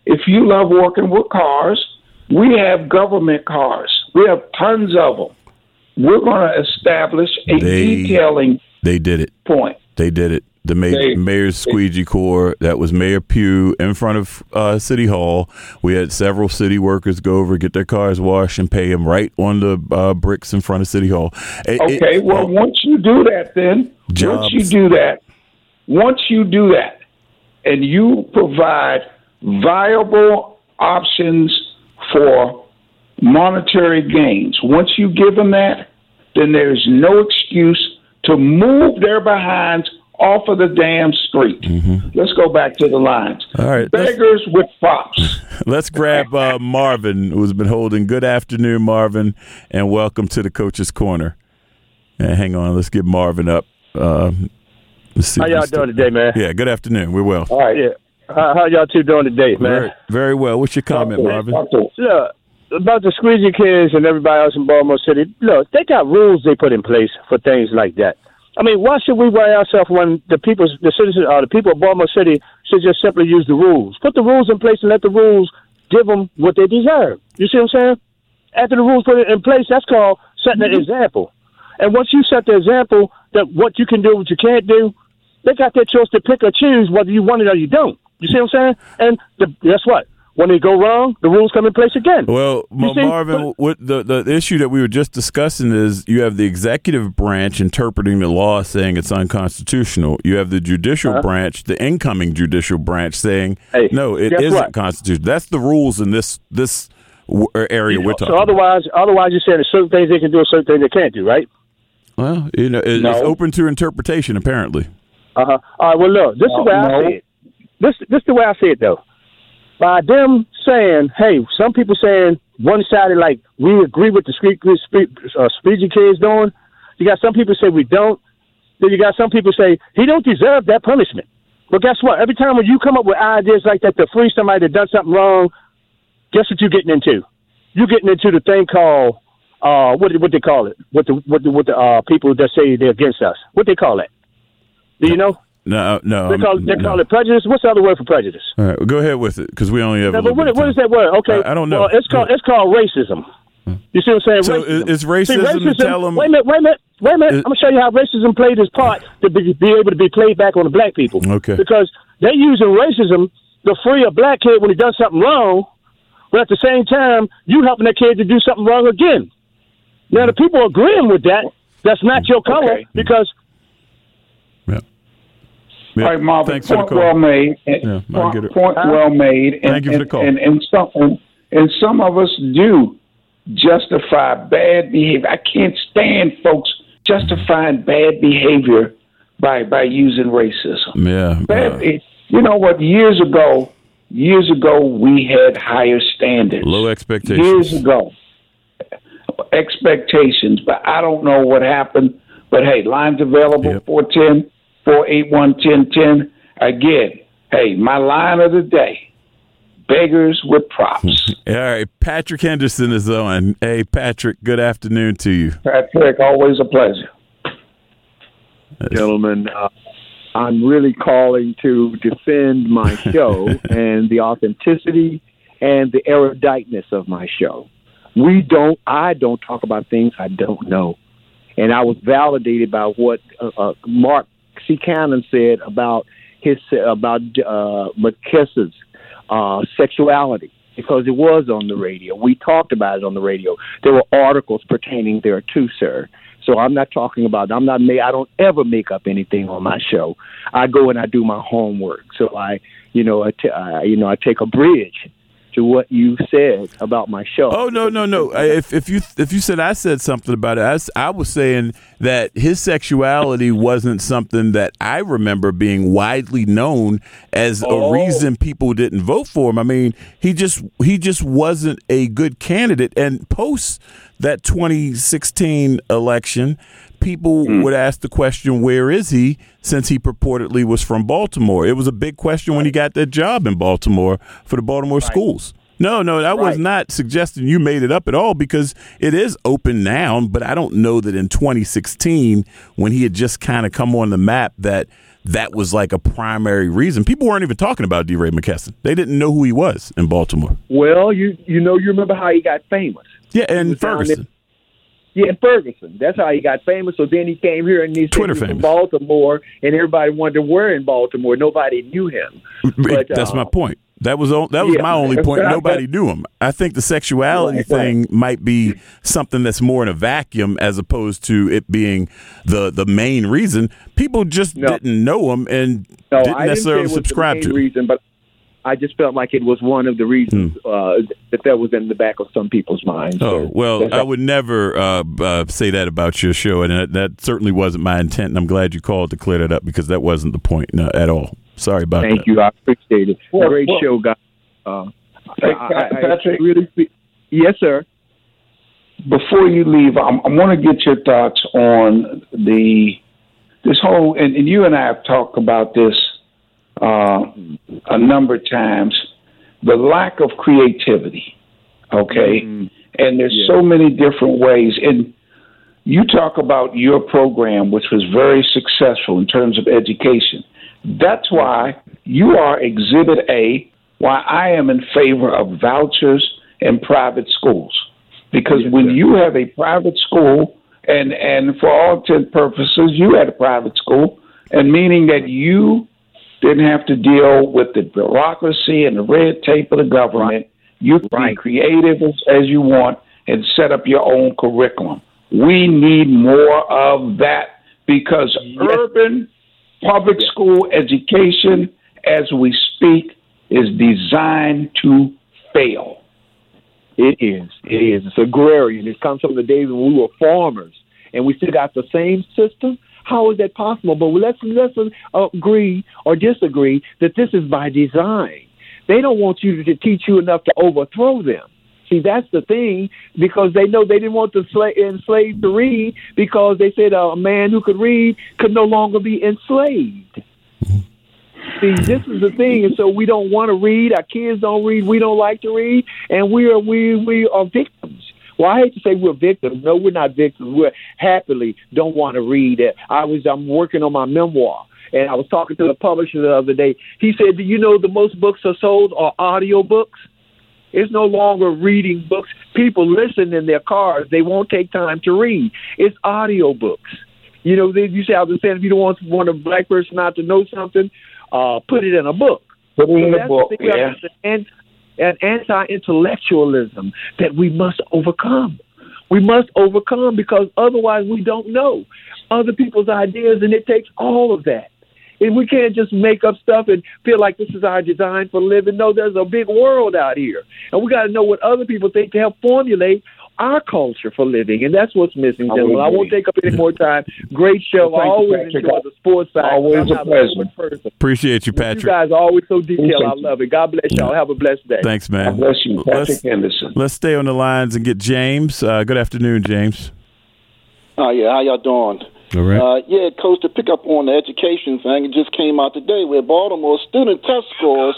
if you love working with cars, we have government cars. We have tons of them. We're going to establish a They- detailing They did it. point. They did it. The They- mayor's squeegee Corps. That was Mayor Pugh in front of uh, City Hall. We had several city workers go over, get their cars washed, and pay them right on the uh, bricks in front of City Hall. It- it- Okay, well, oh, once you do that, then once you do that, once you do that, and you provide viable options for monetary gains, once you give them that, then there's no excuse to move their behinds off of the damn street. Let's go back to the lines. Mm-hmm. All right, let's- beggars with props. Let's grab uh, Marvin, who's been holding. Good afternoon, Marvin, and welcome to the Coach's Corner. And hang on, let's get Marvin up. Uh, let's see How y'all doing today, man? Yeah, good afternoon. We're well. All right. Yeah. How, how y'all two doing today, man? Very, very well. What's your comment, Marvin? Talk. Look, about the squeegee kids and everybody else in Baltimore City, look, they got rules they put in place for things like that. I mean, why should we worry ourselves when the people, the citizens, or the people of Baltimore City should just simply use the rules? Put the rules in place and let the rules give them what they deserve. You see what I'm saying? After the rules put in place, that's called setting an mm-hmm. example. And once you set the example that what you can do, what you can't do, they got their choice to pick or choose whether you want it or you don't. You see what I'm saying? And the, guess what? When they go wrong, the rules come in place again. Well, You Ma- Marvin, what the, the issue that we were just discussing is you have the executive branch interpreting the law saying it's unconstitutional. You have the judicial Uh-huh. branch, the incoming judicial branch saying no, it guess isn't what? constitutional. That's the rules in this this w- area we're talking. So otherwise, otherwise you're saying there's certain things they can do and certain things they can't do, right? Well, you know, it, No. it's open to interpretation apparently. Uh huh. All right. Well, look, this is the way I No. see it. This this is the way I see it though. By them saying, hey, some people saying one sided, like we agree with the street street uh, Squeegee kids doing. You got some people say we don't. Then you got some people say he don't deserve that punishment. But guess what? Every time when you come up with ideas like that to free somebody that done something wrong, guess what you're getting into? You're getting into the thing called uh what what they call it? What the what the what the uh people that say they're against us? What they call that? Do you know? No, uh, no. They call, they no. it prejudice. What's the other word for prejudice? All right, well, go ahead with it because we only have. No, a but little bit what, of time. is that word? Okay, I- I don't know. Well, it's called it's called racism. You see what I'm saying? So racism. is- is racism See, to tell 'em- Wait a minute, wait a minute, wait a minute. Is- I'm gonna show you how racism played its part to be, be able to be played back on the black people. Okay. Because they're using racism to free a black kid when he does something wrong, but at the same time, you helping that kid to do something wrong again. Now the people agreeing with that. That's not your color because All right, Marvin. Thanks for the point call. well made. Yeah, point get well made. And, Thank you for the call. And, and some and, and some of us do justify bad behavior. I can't stand folks justifying bad behavior by by using racism. Yeah. Bad, uh, you know what? Years ago, years ago, we had higher standards. low expectations. Years ago, expectations, but I don't know what happened. But hey, lines available four ten four eight one ten ten. Again, hey, my line of the day: beggars with props. All right, Patrick Henderson is on. Hey, Patrick, good afternoon to you. Patrick, always a pleasure. gentlemen. Uh, I'm really calling to defend my show and the authenticity and the eruditeness of my show. We don't, I don't talk about things I don't know. And I was validated by what uh, uh, Mark C. Cannon said about his about uh, McKesson's uh, sexuality because it was on the radio. We talked about it on the radio. There were articles pertaining there too, sir. So I'm not talking about. I'm not. I don't ever make up anything on my show. I go and I do my homework. So I, you know, I, t- I you know, I take a bridge to what you said about my show. Oh no, no, no! If if you if you said I said something about it, I was saying that his sexuality wasn't something that I remember being widely known as Oh. a reason people didn't vote for him. I mean, he just he just wasn't a good candidate. And post that 2016 election, people Hmm. would ask the question, "Where is he?" Since he purportedly was from Baltimore, it was a big question when he got that job in Baltimore for the Baltimore schools. No, no, I was not suggesting you made it up at all because it is open now. But I don't know that in 2016, when he had just kind of come on the map, that that was like a primary reason. People weren't even talking about DeRay McKesson. They didn't know who he was in Baltimore. Well, you you know you remember how he got famous. Yeah, and Ferguson. Yeah, in Ferguson. That's how he got famous. So then he came here and he Twitter from. Baltimore, and everybody wondered where in Baltimore. Nobody knew him. But, That's uh, my point. That was o- that was yeah. my only point. Nobody knew him. I think the sexuality Right, thing might be something that's more in a vacuum as opposed to it being the the main reason. People just didn't know him and No, didn't I necessarily didn't say it was subscribe to. him. reason, but I just felt like it was one of the reasons uh, that that was in the back of some people's minds. Oh well, That's- I would never uh, uh, say that about your show, and that, that certainly wasn't my intent. And I'm glad you called to clear that up because that wasn't the point no, at all. Sorry about Thank that. Thank you. I appreciate it. Well, Great well- show, guys. Uh, Hey, I- I- I Patrick. really yes, sir. Before you leave, I'm, I want to get your thoughts on the this whole and, and you and I have talked about this uh, a number of times. The lack of creativity, okay, and there's Yeah. so many different ways. And you talk about your program, which was very successful in terms of education. That's why you are Exhibit A. Why I am in favor of vouchers and private schools, because when you have a private school, and and for all intent purposes, you had a private school, and meaning that you didn't have to deal with the bureaucracy and the red tape of the government. You can be creative as, as you want and set up your own curriculum. We need more of that because urban public school education, as we speak, is designed to fail. It is. It is. It's agrarian. It comes from the days when we were farmers and we still got the same system. How is that possible? But let's let's agree or disagree that this is by design. They don't want you to teach you enough to overthrow them. See, that's the thing because they know they didn't want the sla- enslaved to read because they said a man who could read could no longer be enslaved. See, this is the thing, and so we don't want to read. Our kids don't read. We don't like to read, and we are we we are victims. Well, I hate to say we're victims. No, we're not victims. We're happily don't want to read it. I was I'm working on my memoir, and I was talking to the publisher the other day. He said, "Do you know the most books are sold are audio books?" It's no longer reading books. People listen in their cars. They won't take time to read. It's audio books. You know, they, you say, I was saying, if you don't want, want a black person not to know something, uh, put it in a book. Put it So in a book, we yeah. And, and anti-intellectualism that we must overcome. We must overcome because otherwise we don't know other people's ideas, and it takes all of that. And we can't just make up stuff and feel like this is our design for living. No, there's a big world out here, and we got to know what other people think to help formulate our culture for living, and that's what's missing, I gentlemen. I won't take up any more time. Great show. Well, I thank you, always enjoy the sports side. Always a pleasure. Appreciate you, You Patrick. guys are always so detailed. I Appreciate you. love it. God bless y'all. Have a blessed day. Thanks, man. God bless you, Patrick Let's, Henderson. let's stay on the lines and get James. Uh, good afternoon, James. Oh yeah, how y'all doing? All right. Uh, yeah, coach. To pick up on the education thing, it just came out today where Baltimore student test scores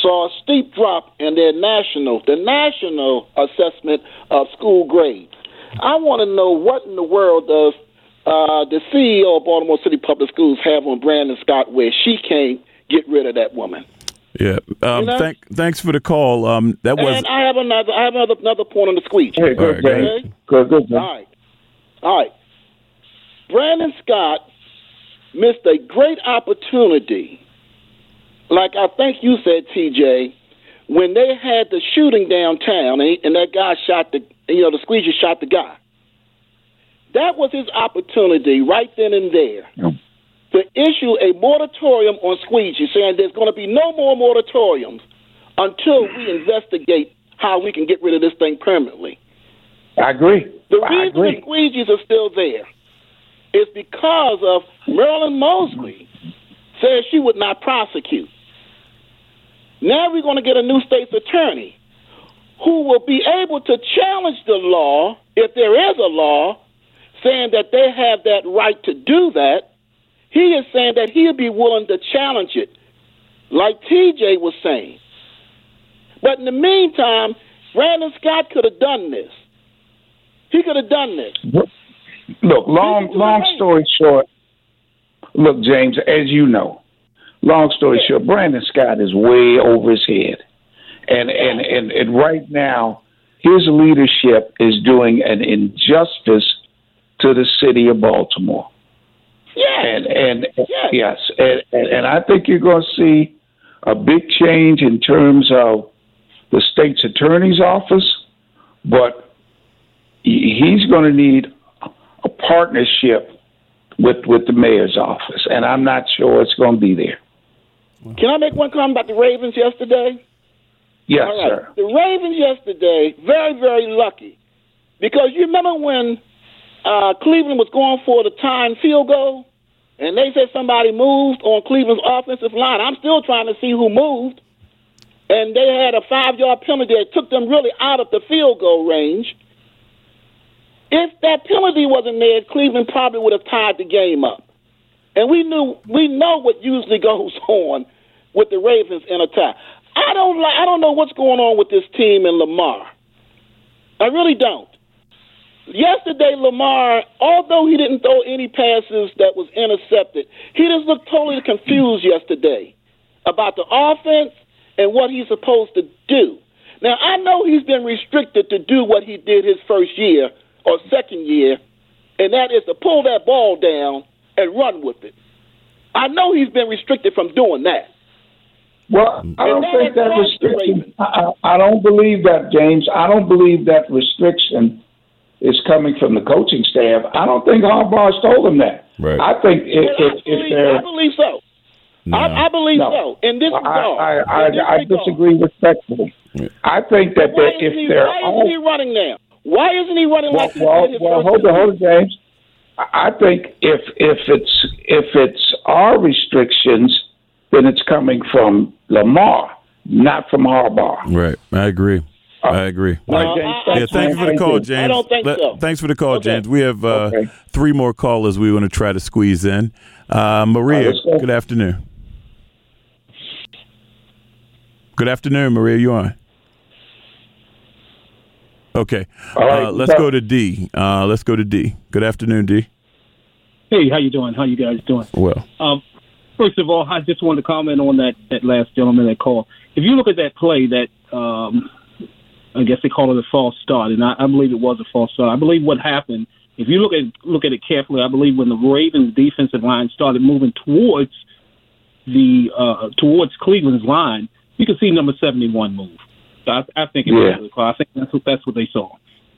saw a steep drop in their national, the national assessment of school grades. I want to know what in the world does uh, the CEO of Baltimore City Public Schools have on Brandon Scott where she can't get rid of that woman? Yeah. Um, You know? thank, thanks for the call. Um, that was and I have another, I have another, another point on the squeeze. Hey, good, All right, go James. Okay? Good, good, All right. All right. Brandon Scott missed a great opportunity, like I think you said, TJ, when they had the shooting downtown and, and that guy shot the, you know, the squeegee shot the guy. That was his opportunity right then and there to issue a moratorium on squeegee, saying there's going to be no more moratoriums until we investigate how we can get rid of this thing permanently. I agree. The I reason agree. the squeegees are still there is because of Marilyn Mosby says she would not prosecute. Now we're going to get a new state's attorney who will be able to challenge the law, if there is a law, saying that they have that right to do that. He is saying that he'll be willing to challenge it, like TJ was saying. But in the meantime, Brandon Scott could have done this. He could have done this. Look, long long story short. Look, James, as you know, long story short, Brandon Scott is way over his head, and and and, and right now, his leadership is doing an injustice to the city of Baltimore. Yes. And and yes, and, and and I think you're going to see a big change in terms of the state's attorney's office, but he's going to need partnership with with the mayor's office, and I'm not sure it's going to be there. Can I make one comment about the Ravens yesterday? Yes, All right. sir. The Ravens yesterday, very, very lucky. Because you remember when uh, Cleveland was going for the time field goal, and they said somebody moved on Cleveland's offensive line. I'm still trying to see who moved. And they had a five yard penalty that took them really out of the field goal range. If that penalty wasn't there, Cleveland probably would have tied the game up. And we knew we know what usually goes on with the Ravens in a tie. I don't I don't know what's going on with this team in Lamar. I really don't. Yesterday, Lamar, although he didn't throw any passes that was intercepted, he just looked totally confused yesterday about the offense and what he's supposed to do. Now, I know he's been restricted to do what he did his first year or second year, and that is to pull that ball down and run with it. I know he's been restricted from doing that. Well, I don't think that has cost the restriction. I, I I don't believe that, James. I don't believe that restriction is coming from the coaching staff. I don't think Harbaugh's told him that. Right. I think if And I if, if believe, they're I believe so. I, I believe No. so. In this I, regard, I, in I, this I regard. disagree respectfully. I think that Why if he, they're why isn't all he running now? Why isn't he running well, like he well, well hold on, hold on, James. I I think if if it's if it's our restrictions, then it's coming from Lamar, not from Harbaugh. Right. I agree. I agree. All right, James, yeah, thanks, thank you for the call, James. I don't think Let- so. Thanks for the call, James. We have uh, three more callers we want to try to squeeze in. Uh, Maria, let's go. good afternoon. Good afternoon, Maria. You on? Okay. All right, Uh, let's go to D. Uh, let's go to D. Good afternoon, D. Hey, how you doing? How you guys doing? Well, Um, first of all, I just wanted to comment on that that last gentleman that called. If you look at that play, that um, I guess they call it a false start, and I, I believe it was a false start. I believe what happened, if you look at look at it carefully, I believe when the Ravens defensive line started moving towards the uh, towards Cleveland's line, you can see number seventy one move. So I, I think it Yeah. was a call. I think that's what that's what they saw.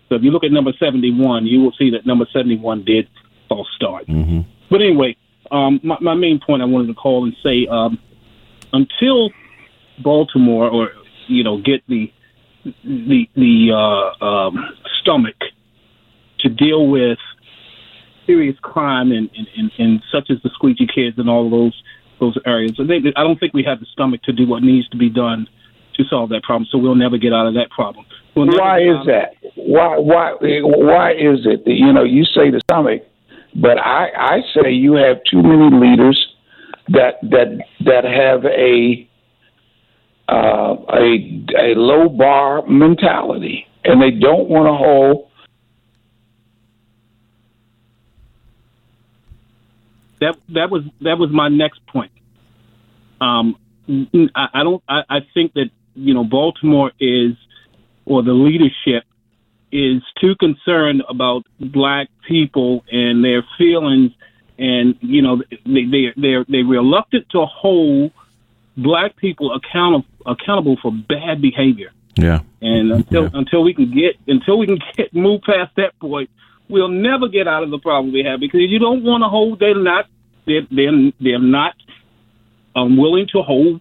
So if you look at number seventy one, you will see that number seventy one did false start. Mm-hmm. But anyway, um, my, my main point I wanted to call and say um, until Baltimore or you know get the the the uh, um, stomach to deal with serious crime and, and, and, and such as the squeegee kids and all of those those areas. I, think, I don't think we have the stomach to do what needs to be done to solve that problem. So we'll never get out of that problem. We'll Why is that? Why why why is it that you know you say the stomach, but I I say you have too many leaders that that that have a uh, a a low bar mentality, and they don't want to hold. that that was that was my next point. Um, I, I don't. I, I think that you know Baltimore is, or the leadership is too concerned about black people and their feelings, and you know they they they're they're reluctant to hold black people accountable accountable for bad behavior. Yeah. And until until we can get until we can get move past that point, we'll never get out of the problem we have because you don't want to hold. They're not. They're they're, they're not unwilling to hold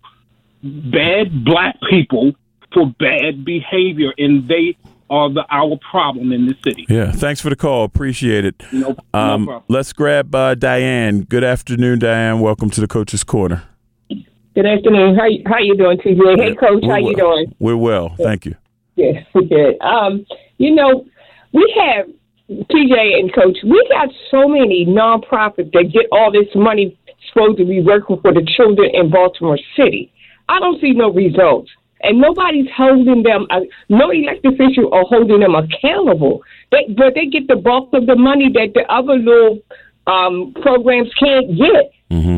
bad black people for bad behavior, and they are the our problem in this city. Yeah. Thanks for the call. Appreciate it. No, Um, no problem. let's grab uh, Diane. Good afternoon, Diane. Welcome to the Coach's Corner. Good afternoon. How you, how you doing, TJ? Hey, Coach. How We're you well. doing? We're well. Thank you. Yes, good. Um, you know, we have TJ and Coach. We got so many nonprofits that get all this money supposed to be working for the children in Baltimore City. I don't see no results, and nobody's holding them. Uh, no elected official are holding them accountable. They, but they get the bulk of the money that the other little um, programs can't get.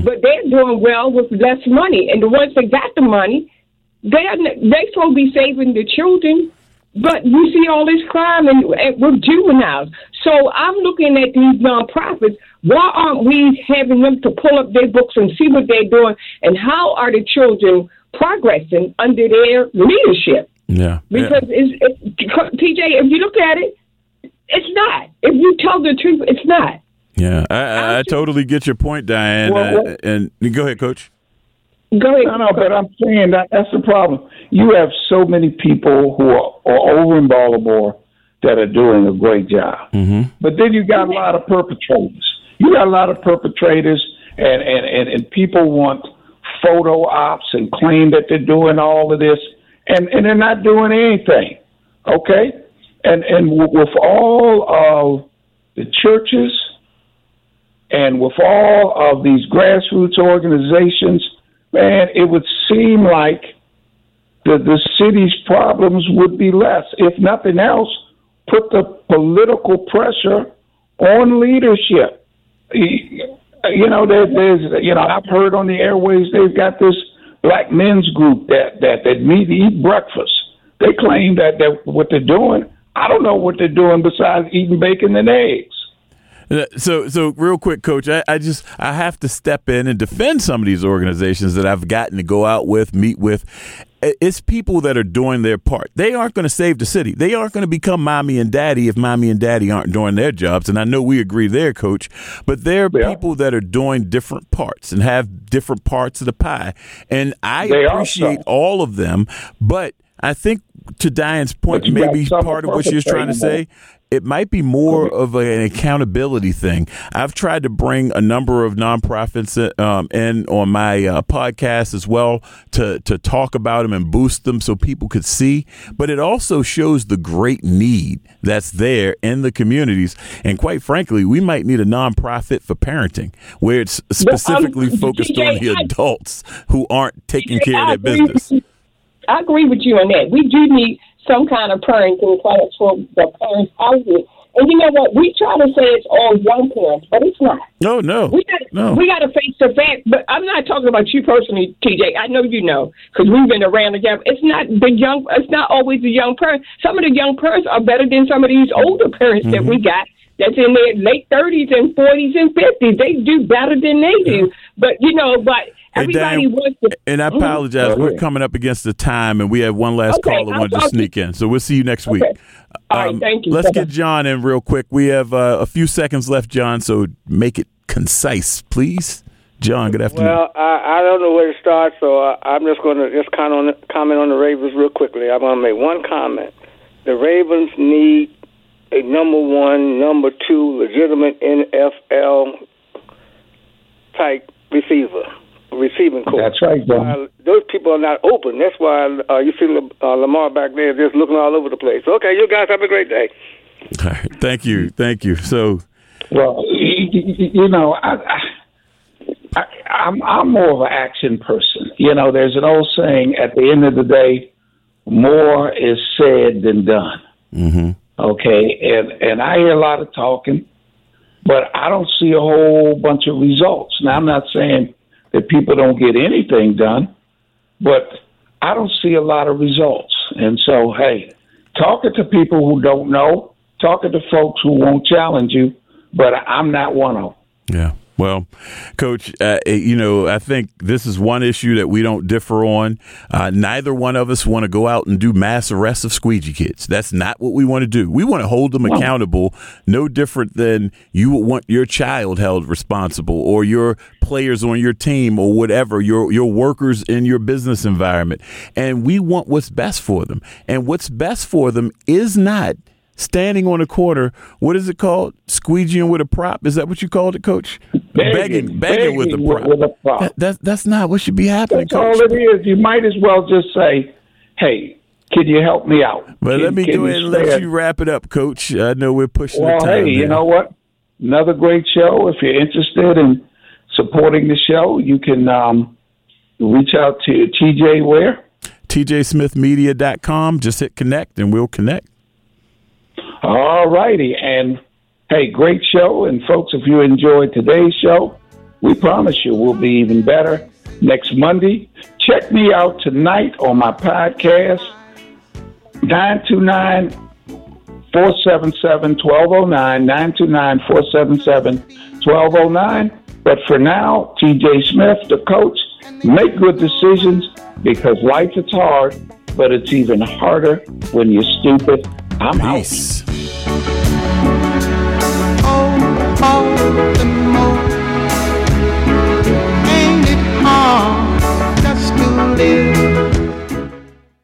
But they're doing well with less money, and the ones that got the money, they're they supposed to be saving the children, but you see all this crime and, and with juveniles. So I'm looking at these nonprofits. Why aren't we having them to pull up their books and see what they're doing, and how are the children progressing under their leadership? Yeah. Because it's, it's TJ, if you look at it, it's not. If you tell the truth, it's not. Yeah, I, I, I totally get your point, Diane. Well, Uh, and go ahead, Coach. Go ahead. No, no, but I'm saying that that's the problem. You have so many people who are, are over in Baltimore that are doing a great job. Mm-hmm. But then you got a lot of perpetrators. You got a lot of perpetrators, and, and, and, and people want photo ops and claim that they're doing all of this, and, and they're not doing anything. Okay? And, and with all of the churches and with all of these grassroots organizations, man, it would seem like the, the city's problems would be less. If nothing else, put the political pressure on leadership. You know, there, there's, you know, I've heard on the airways they've got this black men's group that that that meet eat breakfast. They claim that that what they're doing. I don't know what they're doing besides eating bacon and eggs. Uh, So, so real quick, Coach, I, I just I have to step in and defend some of these organizations that I've gotten to go out with, meet with. It's people that are doing their part. They aren't going to save the city. They aren't going to become mommy and daddy if mommy and daddy aren't doing their jobs. And I know we agree there, Coach. But they're people that are doing different parts and have different parts of the pie. And I They appreciate all of them. But I think to Diane's point, But you got maybe part of what she was trying to say it might be more of an accountability thing. I've tried to bring a number of nonprofits um, in on my uh, podcast as well to to talk about them and boost them so people could see. But it also shows the great need that's there in the communities. And quite frankly, we might need a nonprofit for parenting where it's specifically um, focused DJ, on the adults who aren't taking care of their business. I agree with you on that. We do need some kind of parenting class for the parents out here. And you know what? We try to say it's all young parents, but it's not. No, no, We got no. we got to face the fact. But I'm not talking about you personally, TJ. I know you know because we've been around together. It's not the young. It's not always the young parents. Some of the young parents are better than some of these older parents that we mm-hmm. got. That's in their late 30s and 40s and 50s. They do better than they do. But you know, but Hey, everybody Dan, wants to. and I Mhm. apologize. We're coming up against the time, and we have one last Okay, caller I'll wanted to talk to- sneak in. So we'll see you next week. Okay. All right, thank you. Let's get John in real quick. We have uh, a few seconds left, John. So make it concise, please. John, good afternoon. Well, I, I don't know where to start, so I, I'm just going to just kind of comment on the Ravens real quickly. I'm going to make one comment. The Ravens need a number one, number two, legitimate NFL type receiver, receiving coach. That's right, John. Uh, those people are not open. That's why uh, you see Lam- uh, Lamar back there just looking all over the place. Okay, you guys have a great day. All right. Thank you. Thank you. So, Well, you, you- you know, I, I, I, I'm I'm more of an action person. You know, there's an old saying: at the end of the day, more is said than done. mm-hmm. Okay, and and I hear a lot of talking, but I don't see a whole bunch of results. Now, I'm not saying that people don't get anything done, but I don't see a lot of results. And so, hey, talking to people who don't know, talking to folks who won't challenge you, but I'm not one of them. Yeah. Well, Coach, uh, you know, I think this is one issue that we don't differ on. Uh, neither one of us want to go out and do mass arrests of squeegee kids. That's not what we want to do. We want to hold them accountable, no different than you want your child held responsible or your players on your team or whatever, your your workers in your business environment. And we want what's best for them. And what's best for them is not standing on a corner. What is it called? Squeegeeing with a prop? Is that what you called it, Coach? Begging, begging, with a prop. with- a prop. That, that's that's not what should be happening, That's Coach. all it is. You might as well just say, "Hey, can you help me out?" But Can- let me go ahead and let you wrap it up, Coach. I know we're pushing Well, the time. hey, you know what? Another great show. If you're interested in supporting the show, you can um, reach out to TJ Ware. TJSmithMedia.com. Just hit connect and we'll connect. All righty. And hey, great show. And folks, if you enjoyed today's show, we promise you we'll be even better next Monday. Check me out tonight on my podcast, 929 477 1209. 929 477 1209. But for now, TJ Smith, the coach, make good decisions because life is hard, but it's even harder when you're stupid. I'm Peace. out. Oh, all the more. Ain't it hard just to live?